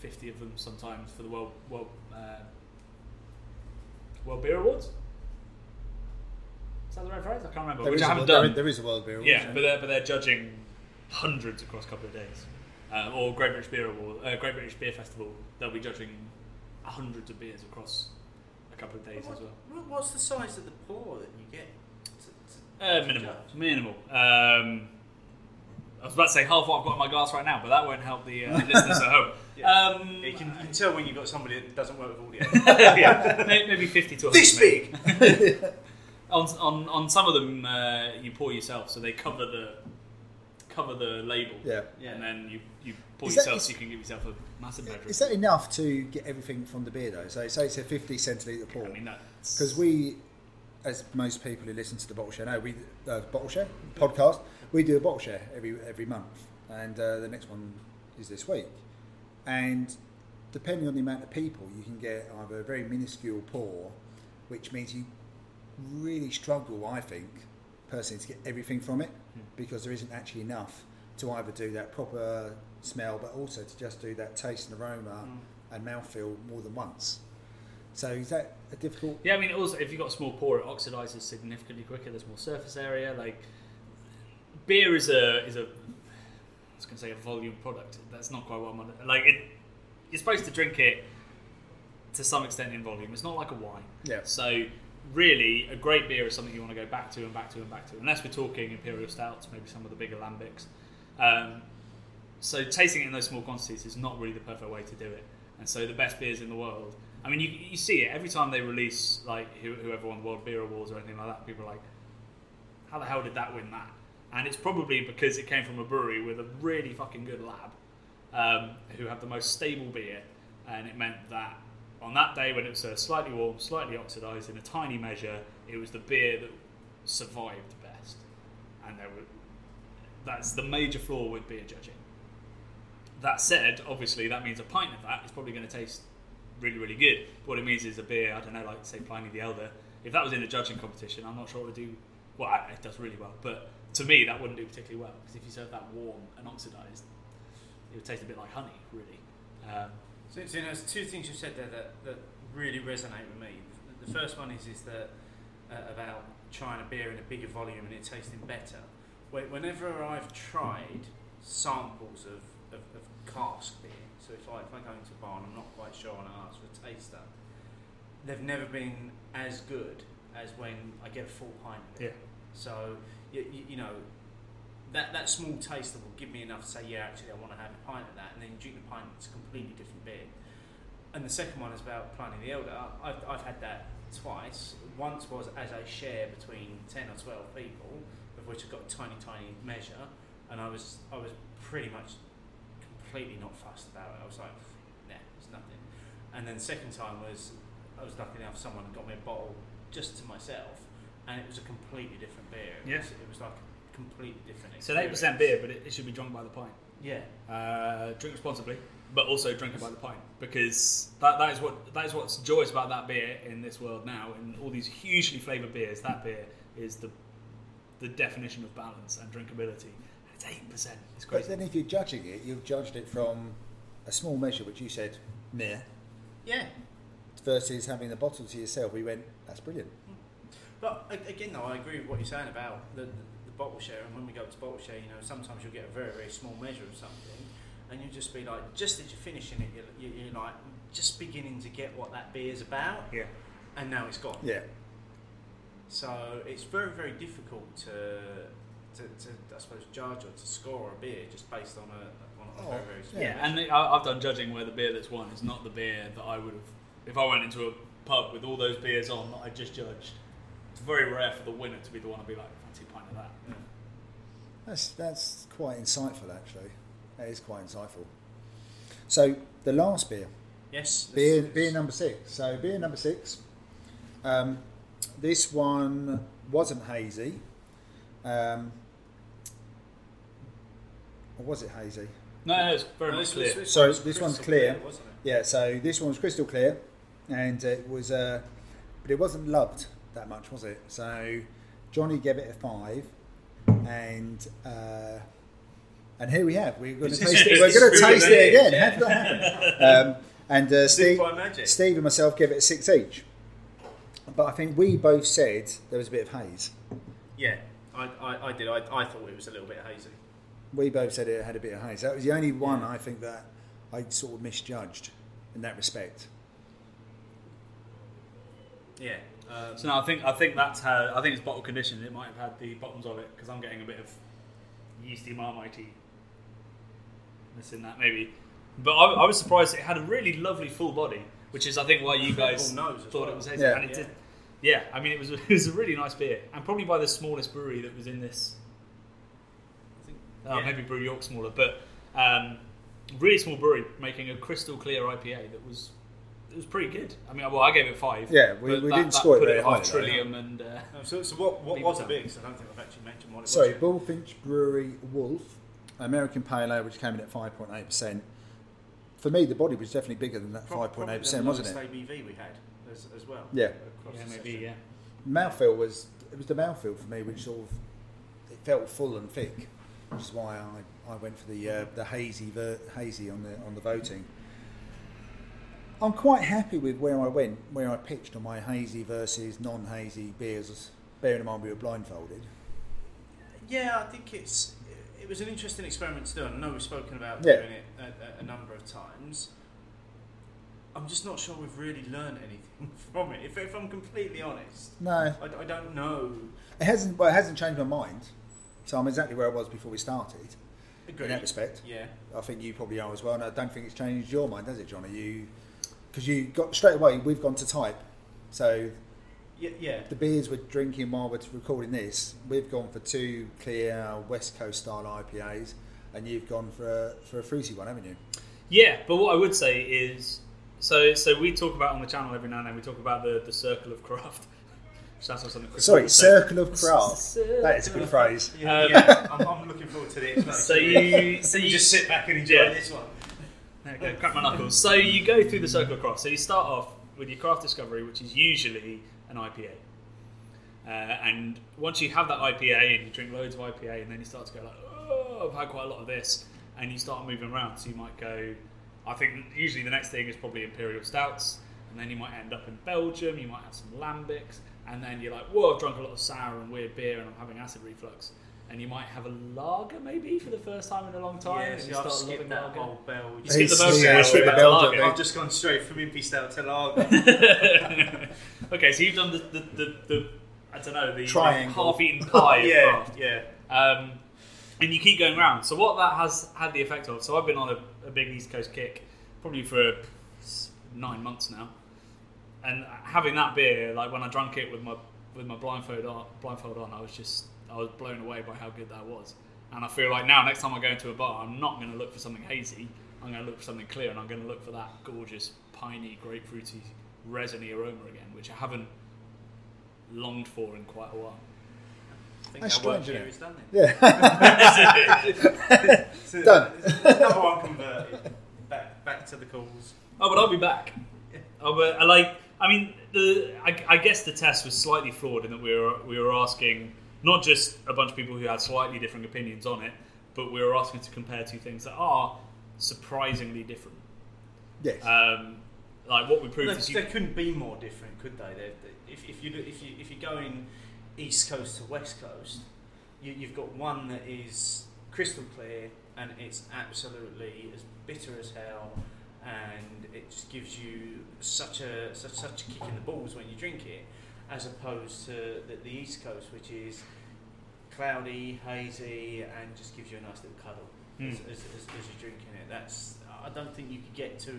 50 of them. Sometimes for the World World uh, World Beer Awards. Is that the right phrase? I can't remember. There Which is I a haven't world- done. There is a world beer. yeah, Awards, but they're, but they're judging hundreds across a couple of days. Uh, or Great British Beer Award, uh, Great British Beer Festival. They'll be judging hundreds of beers across couple of days as well. What's the size of the pour that you get? to- to- Uh, minimal, judge? minimal. Um, I was about to say half what I've got in my glass right now, but that won't help the uh, listeners at home. (laughs) Yeah. Um, You can, you can tell when you've got somebody that doesn't work with audio. (laughs) yeah, maybe fifty to 100 this maybe. big. (laughs) On, on on some of them, uh, you pour yourself, so they cover the cover the label, Yeah. Yeah. and then you you pour Is that- yourself, is- so you can give yourself a massive. Is that enough to get everything from the beer though? So say it's a 50 centilitre pour. I mean, that's Because we, as most people who listen to the bottle share know, we uh, bottle share podcast. We do a bottle share every every month, and uh, the next one is this week. And depending on the amount of people, you can get either a very minuscule pour, which means you really struggle, I think, personally, to get everything from it because there isn't actually enough to either do that proper smell, but also to just do that taste and aroma and mouthfeel more than once. So is that a difficult? Yeah, I mean, also if you've got a small pour, it oxidizes significantly quicker. There's more surface area. Like beer is a is a I was going to say a volume product. That's not quite what I'm. Like it, you're supposed to drink it to some extent in volume. It's not like a wine. Yeah. So really, a great beer is something you want to go back to and back to and back to. Unless we're talking imperial stouts, maybe some of the bigger lambics. Um, so tasting it in those small quantities is not really the perfect way to do it. And so the best beers in the world. I mean, you, you see it every time they release like whoever won the World Beer Awards or anything like that. People are like, how the hell did that win that? And it's probably because it came from a brewery with a really fucking good lab, um, who had the most stable beer, and it meant that on that day when it was uh, slightly warm, slightly oxidized in a tiny measure, it was the beer that survived best. And there were, that's the major flaw with beer judging. That said, obviously, that means a pint of that is probably going to taste really, really good. What it means is a beer, I don't know, like say Pliny the Elder. If that was in a judging competition, I'm not sure it would do. Well, it does really well, but to me, that wouldn't do particularly well because if you serve that warm and oxidized, it would taste a bit like honey, really. Um, So, so you know, there's two things you've said there that, that really resonate with me. The, the first one is is that uh, about trying a beer in a bigger volume and it tasting better. Whenever I've tried samples of, of, of cask beer, so if I if I go into a bar and I'm not quite sure and I ask for a taster, they've never been as good as when I get a full pint of it. Yeah. So you, you, you know that that small taster will give me enough to say, yeah, actually, I want to have a pint of that, and then you drink the pint, it's a completely different beer. And the second one is about Pliny the Elder. I've, I've had that twice. Once was as a share between ten or twelve people, of which I got a tiny, tiny measure, and I was I was pretty much completely not fussed about it. I was like, nah, it's nothing. And then the second time was I was lucky enough someone got me a bottle just to myself, and it was a completely different beer. It Yeah. was, it was like a completely different. it's an 8% beer, but it, it should be drunk by the pint. Yeah. Uh, drink responsibly, but also drink it by the pint because that, that is what that is what's joyous about that beer in this world now. In all these hugely flavoured beers, that beer is the the definition of balance and drinkability. And it's eight percent. It's But crazy. then if you're judging it, you've judged it from a small measure, which you said near, Yeah. versus having the bottle to yourself. We went, that's brilliant. But again, though, I agree with what you're saying about the, the, the bottle share. And when we go to bottle share, you know, sometimes you'll get a very, very small measure of something, and you'll just be like, just as you're finishing it, you're, you're, you're like just beginning to get what that beer's about, Yeah. and now it's gone. Yeah. So it's very, very difficult to, to, to I suppose, judge or to score a beer just based on a, on a Oh, very, very small. Yeah, and I, I've done judging where the beer that's won is not the beer that I would have if I went into a pub with all those beers on that I just judged. It's very rare for the winner to be the one to be like, fancy a pint of that. Yeah. That's that's quite insightful, actually. That is quite insightful. So the last beer, Yes. beer, is- beer number six. So beer number six. Um, this one wasn't hazy. Um, or was it hazy? No, no, it's very No, much this clear. was- this So was this one's crystal clear. wasn't it? Yeah. So this one was crystal clear, and it was, uh, but it wasn't loved that much, was it? So Johnny gave it a five, and uh, and here we have. We're going to taste it. (laughs) We're going to taste it it in. again. How did that happen? (laughs) Um, and uh, Steve. Steve and myself gave it a six each. But I think we both said there was a bit of haze. Yeah, I, I, I did. I, I thought it was a little bit hazy. We both said it had a bit of haze. That was the only one I think that I sort of misjudged in that respect. Yeah. Um, So no, I think I think that's how I think it's bottle conditioned. It might have had the bottoms of it because I'm getting a bit of yeasty marmitey in that maybe. But I, I was surprised it had a really lovely full body, which is I think why you (laughs) guys Incredible nose as thought well. it was hazy. Yeah. And it Yeah. did. Yeah, I mean it was (laughs) it was a really nice beer, and probably by the smallest brewery that was in this. I think, Oh, yeah. maybe Brew York smaller, but um, really small brewery making a crystal clear IPA that was it was pretty good. I mean, well, I gave it five. Yeah, we- but we that, didn't that score it very high, half though. trillium and. Uh, No, so, so what, what was it don't. big? 'Cause I don't think I've actually mentioned what it was. Sorry, yet. Bullfinch Brewery Wolf, American Pale Ale, which came in at 5.8%. for me, the body was definitely bigger than that Prob- five point probably eight the percent, wasn't it? lowest ABV we had as, as well. Yeah. across Yeah, the maybe. session. Yeah. Mouthfeel was it was the mouthfeel for me, which sort of it felt full and thick, which is why I, I went for the uh, the hazy ver- hazy on the on the voting. I'm quite happy with where I went, where I pitched on my hazy versus non-hazy beers. Bearing in mind we were blindfolded. Yeah, I think it's it was an interesting experiment to do. I know we've spoken about Yeah. doing it a, a, number of times. I'm just not sure we've really learned anything (laughs) from it. If, if I'm completely honest, No, I, I don't know. it hasn't. Well, it hasn't changed my mind. So I'm exactly where I was before we started. Agreed. In that respect, Yeah. I think you probably are as well. And I don't think it's changed your mind, has it, John? Are you? Because you got straight away. We've gone to type. So Yeah, yeah. the beers we're drinking while we're recording this, we've gone for two clear West Coast style IPAs, and you've gone for a, for a fruity one, haven't you? Yeah, but what I would say is, so so we talk about on the channel every now and then. We talk about the, the circle of craft. Which sounds like something. Sorry, circle of craft. That is a good phrase. Yeah, Um, yeah. I'm, I'm looking forward to the. (laughs) So you so you you just sit back and enjoy Yeah. this one. There you go, crack my knuckles. So you go through the circle of craft. So you start off with your craft discovery, which is usually an IPA. Uh, and once you have that IPA and you drink loads of IPA, and then you start to go like, oh, I've had quite a lot of this, and you start moving around. So you might go, I think usually the next thing is probably imperial stouts, and then you might end up in Belgium. You might have some lambics, and then you're like, whoa, I've drunk a lot of sour and weird beer, and I'm having acid reflux. And you might have a lager maybe for the first time in a long time. Yeah, and see, you start skipped loving that lager. whole Belgium. You skip the He's- Belgian yeah, bit, skip the back to Belgian lager. bit. I've just gone straight from Impy Stout to Lager. (laughs) okay, so you've done the the, the, the I don't know the Triangle. half-eaten pie. (laughs) yeah, craft. yeah. Um, and you keep going round. So what that has had the effect of. So I've been on a, a big East Coast kick, probably for nine months now, and having that beer, like when I drank it with my with my blindfold on, blindfold on, I was just I was blown away by how good that was. And I feel like now, next time I go into a bar, I'm not going to look for something hazy. I'm going to look for something clear, and I'm going to look for that gorgeous, piney, grapefruity, resiny aroma again, which I haven't longed for in quite a while. I think That's our work strange, here isn't is done then. Yeah. (laughs) So, Done. Another one converted. Back, back to the calls. Oh, but I'll be back. Oh, but I like. I mean, the I, I guess the test was slightly flawed in that we were we were asking not just a bunch of people who had slightly different opinions on it, but we were asking to compare two things that are surprisingly different. yes. Um, like what we proved They, is they you, couldn't be more different, could they? They're, they if, if you if you if you're going east coast to west coast, you, you've got one that is crystal clear and it's absolutely as bitter as hell, and it just gives you such a such, such a kick in the balls when you drink it, as opposed to the, the east coast, which is cloudy, hazy, and just gives you a nice little cuddle as, Hmm. as, as, as you're drinking it. That's I don't think you could get to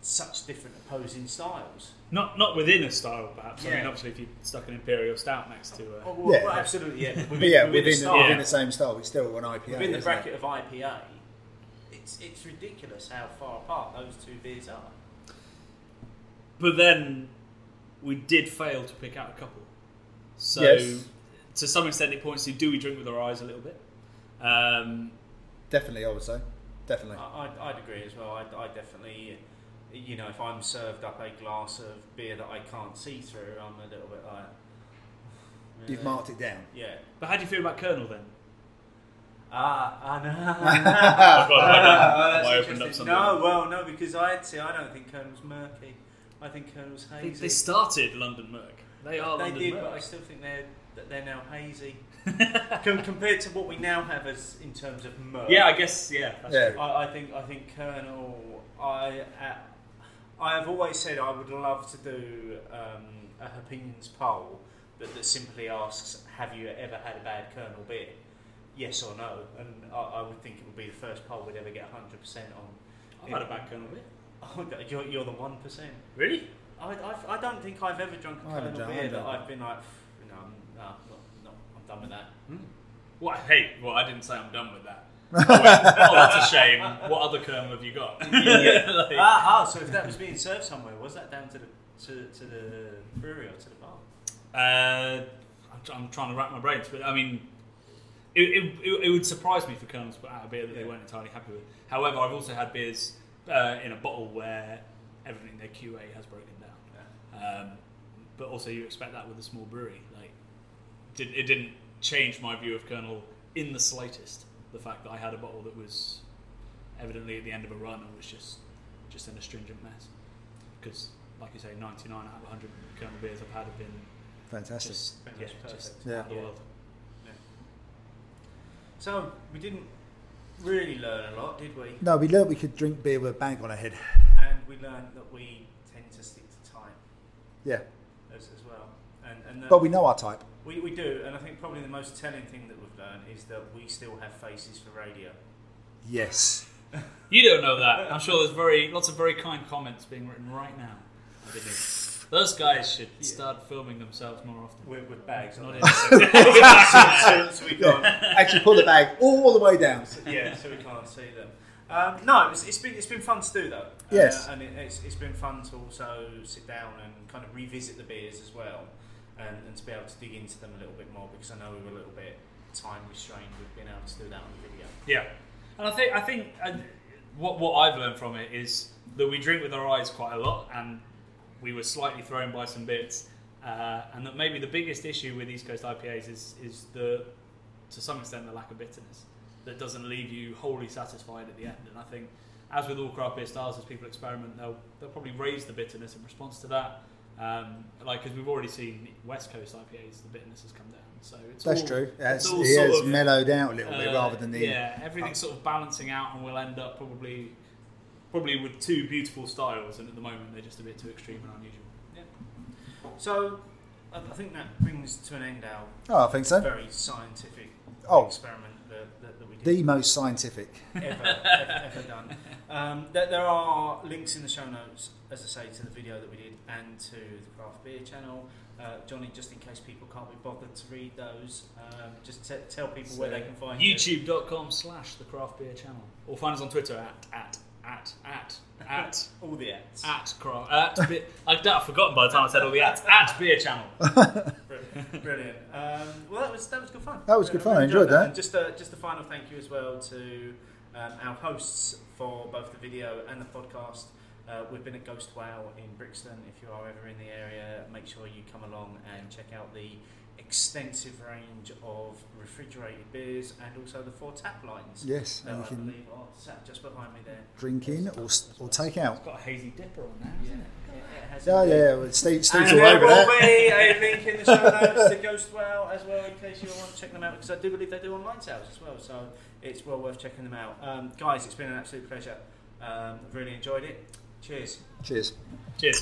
such different opposing styles. not not within a style perhaps. I mean, obviously, if you stuck an imperial stout next to a Oh, well, Yeah. well, absolutely, yeah. (laughs) Within, But yeah, within, within, the the, style, Yeah. within the same style, it's still an IPA. within the isn't bracket it? of IPA, it's it's ridiculous how far apart those two beers are. But then we did fail to pick out a couple. So Yes. to some extent, it points to do we drink with our eyes a little bit. Um, Definitely, I would say. Definitely. I, I'd, I'd agree as well. I, I definitely, you know, if I'm served up a glass of beer that I can't see through, I'm a little bit like. (sighs) You've marked it down. Yeah. but how do you feel about Kernel then? Ah, (laughs) (laughs) I know. Oh, God, Oh, I that's opened up something. No, well, no, because I'd say I don't think Kernel's murky. I think Kernel's hazy. they started London Merc. They are They London did, Merc. but I still think they're that they're now hazy (laughs) Com- compared to what we now have as in terms of murk. yeah, I guess. Yeah, that's Yeah. true. I, I think I think Kernel. I uh, I have always said I would love to do um, a opinions poll that, that simply asks, "Have you ever had a bad Kernel beer?" Yes or no, and I, I would think it would be the first poll we'd ever get hundred percent on. I've had a bad Kernel (laughs) beer. Oh, you're, you're the one percent. Really? I, I, I don't think I've ever drunk a haven't Kernel drunk- I beer haven't that I've been like, you know, I'm, no, no, no, I'm done with that. What? Hey, well, I didn't say I'm done with that. (laughs) Oh, that's a shame. What other kernel have you got? (laughs) Like- ah, ah, so if that was being served somewhere, was that down to the to, to the brewery or to the bar? Uh, I'm, I'm trying to wrap my brains, but I mean, it, it, it, it would surprise me for Kernel to put out a beer that they weren't entirely happy with. However, I've also had beers uh, in a bottle where everything their QA has broken down. Um, but also, you expect that with a small brewery. Like, did, it didn't change my view of Kernel in the slightest. The fact that I had a bottle that was evidently at the end of a run and was just just an astringent mess. Because, like you say, 99 out of 100 Kernel beers I've had have been Fantastic. just Pretty yeah, just. Yeah. out of the world. So we didn't really learn a lot, did we? no, we learned we could drink beer with a bag on our head. And we learned that we tend to stick to time Yeah, as, as well. And, and that but we know our type. we, we do, and I think probably the most telling thing that we've learned is that we still have faces for radio. Yes. You don't know that. I'm sure there's very lots of very kind comments being written right now. Underneath. Those guys should start filming themselves more often. With, with bags Not in- (laughs) so, (laughs) so we can't, (laughs) Actually, pull the bag all the way down. yeah, so we can't see them. Um, no, it's, it's been it's been fun to do though. Yes. uh, and it, it's, it's been fun to also sit down and kind of revisit the beers as well, and, and to be able to dig into them a little bit more because I know we were a little bit time restrained with being able to do that on the video. Yeah, and I think I think uh, what what I've learned from it is that we drink with our eyes quite a lot, and we were slightly thrown by some bits, uh, and that maybe the biggest issue with East Coast IPAs is is the to some extent the lack of bitterness that doesn't leave you wholly satisfied at the end. And I think, as with all craft beer styles, as people experiment, they'll they'll probably raise the bitterness in response to that. Um, like because we've already seen West Coast IPAs, the bitterness has come down. So it's That's all, true. it's It's, all sort has of- mellowed out a little bit uh, rather than the. yeah everything's sort of balancing out and we'll end up probably probably with two beautiful styles and at the moment they're just a bit too extreme and unusual Yeah. So I, I think that brings to an end our Oh, I think so. very scientific Oh, experiment that, that, that we did. the most scientific. (laughs) ever, ever, ever done. Um, there, there are links in the show notes, as I say, to the video that we did and to the craft beer channel. Uh, Johnny, just in case people can't be bothered to read those, um, just t- tell people where they can find youtube.com slash the craft beer channel or find us on twitter at at at at (laughs) at all the ats at craft at beer, I've I've forgotten by the time I said all the ats (laughs) at beer channel (laughs) Brilliant. Brilliant. Um, well, that was that was good fun. That was good fun. I really enjoyed that. And just a, just a final thank you as well to um, our hosts for both the video and the podcast. Uh, we've been at Ghost Whale in Brixton. If you are ever in the area, make sure you come along and check out the extensive range of refrigerated beers and also the four tap lines. Yes, that and you I can believe are sat just behind me there. drink in or, s- or take out. it's got a hazy dipper on there Yeah, isn't it it, it has Oh, yeah, well, Steve, Steve's And all there over will that. be a link in the show notes to Ghost Whale as well, in case you want to check them out, because I do believe they do online sales as well, so it's well worth checking them out. Um, guys, it's been an absolute pleasure. Um, really enjoyed it. Cheers. Cheers. cheers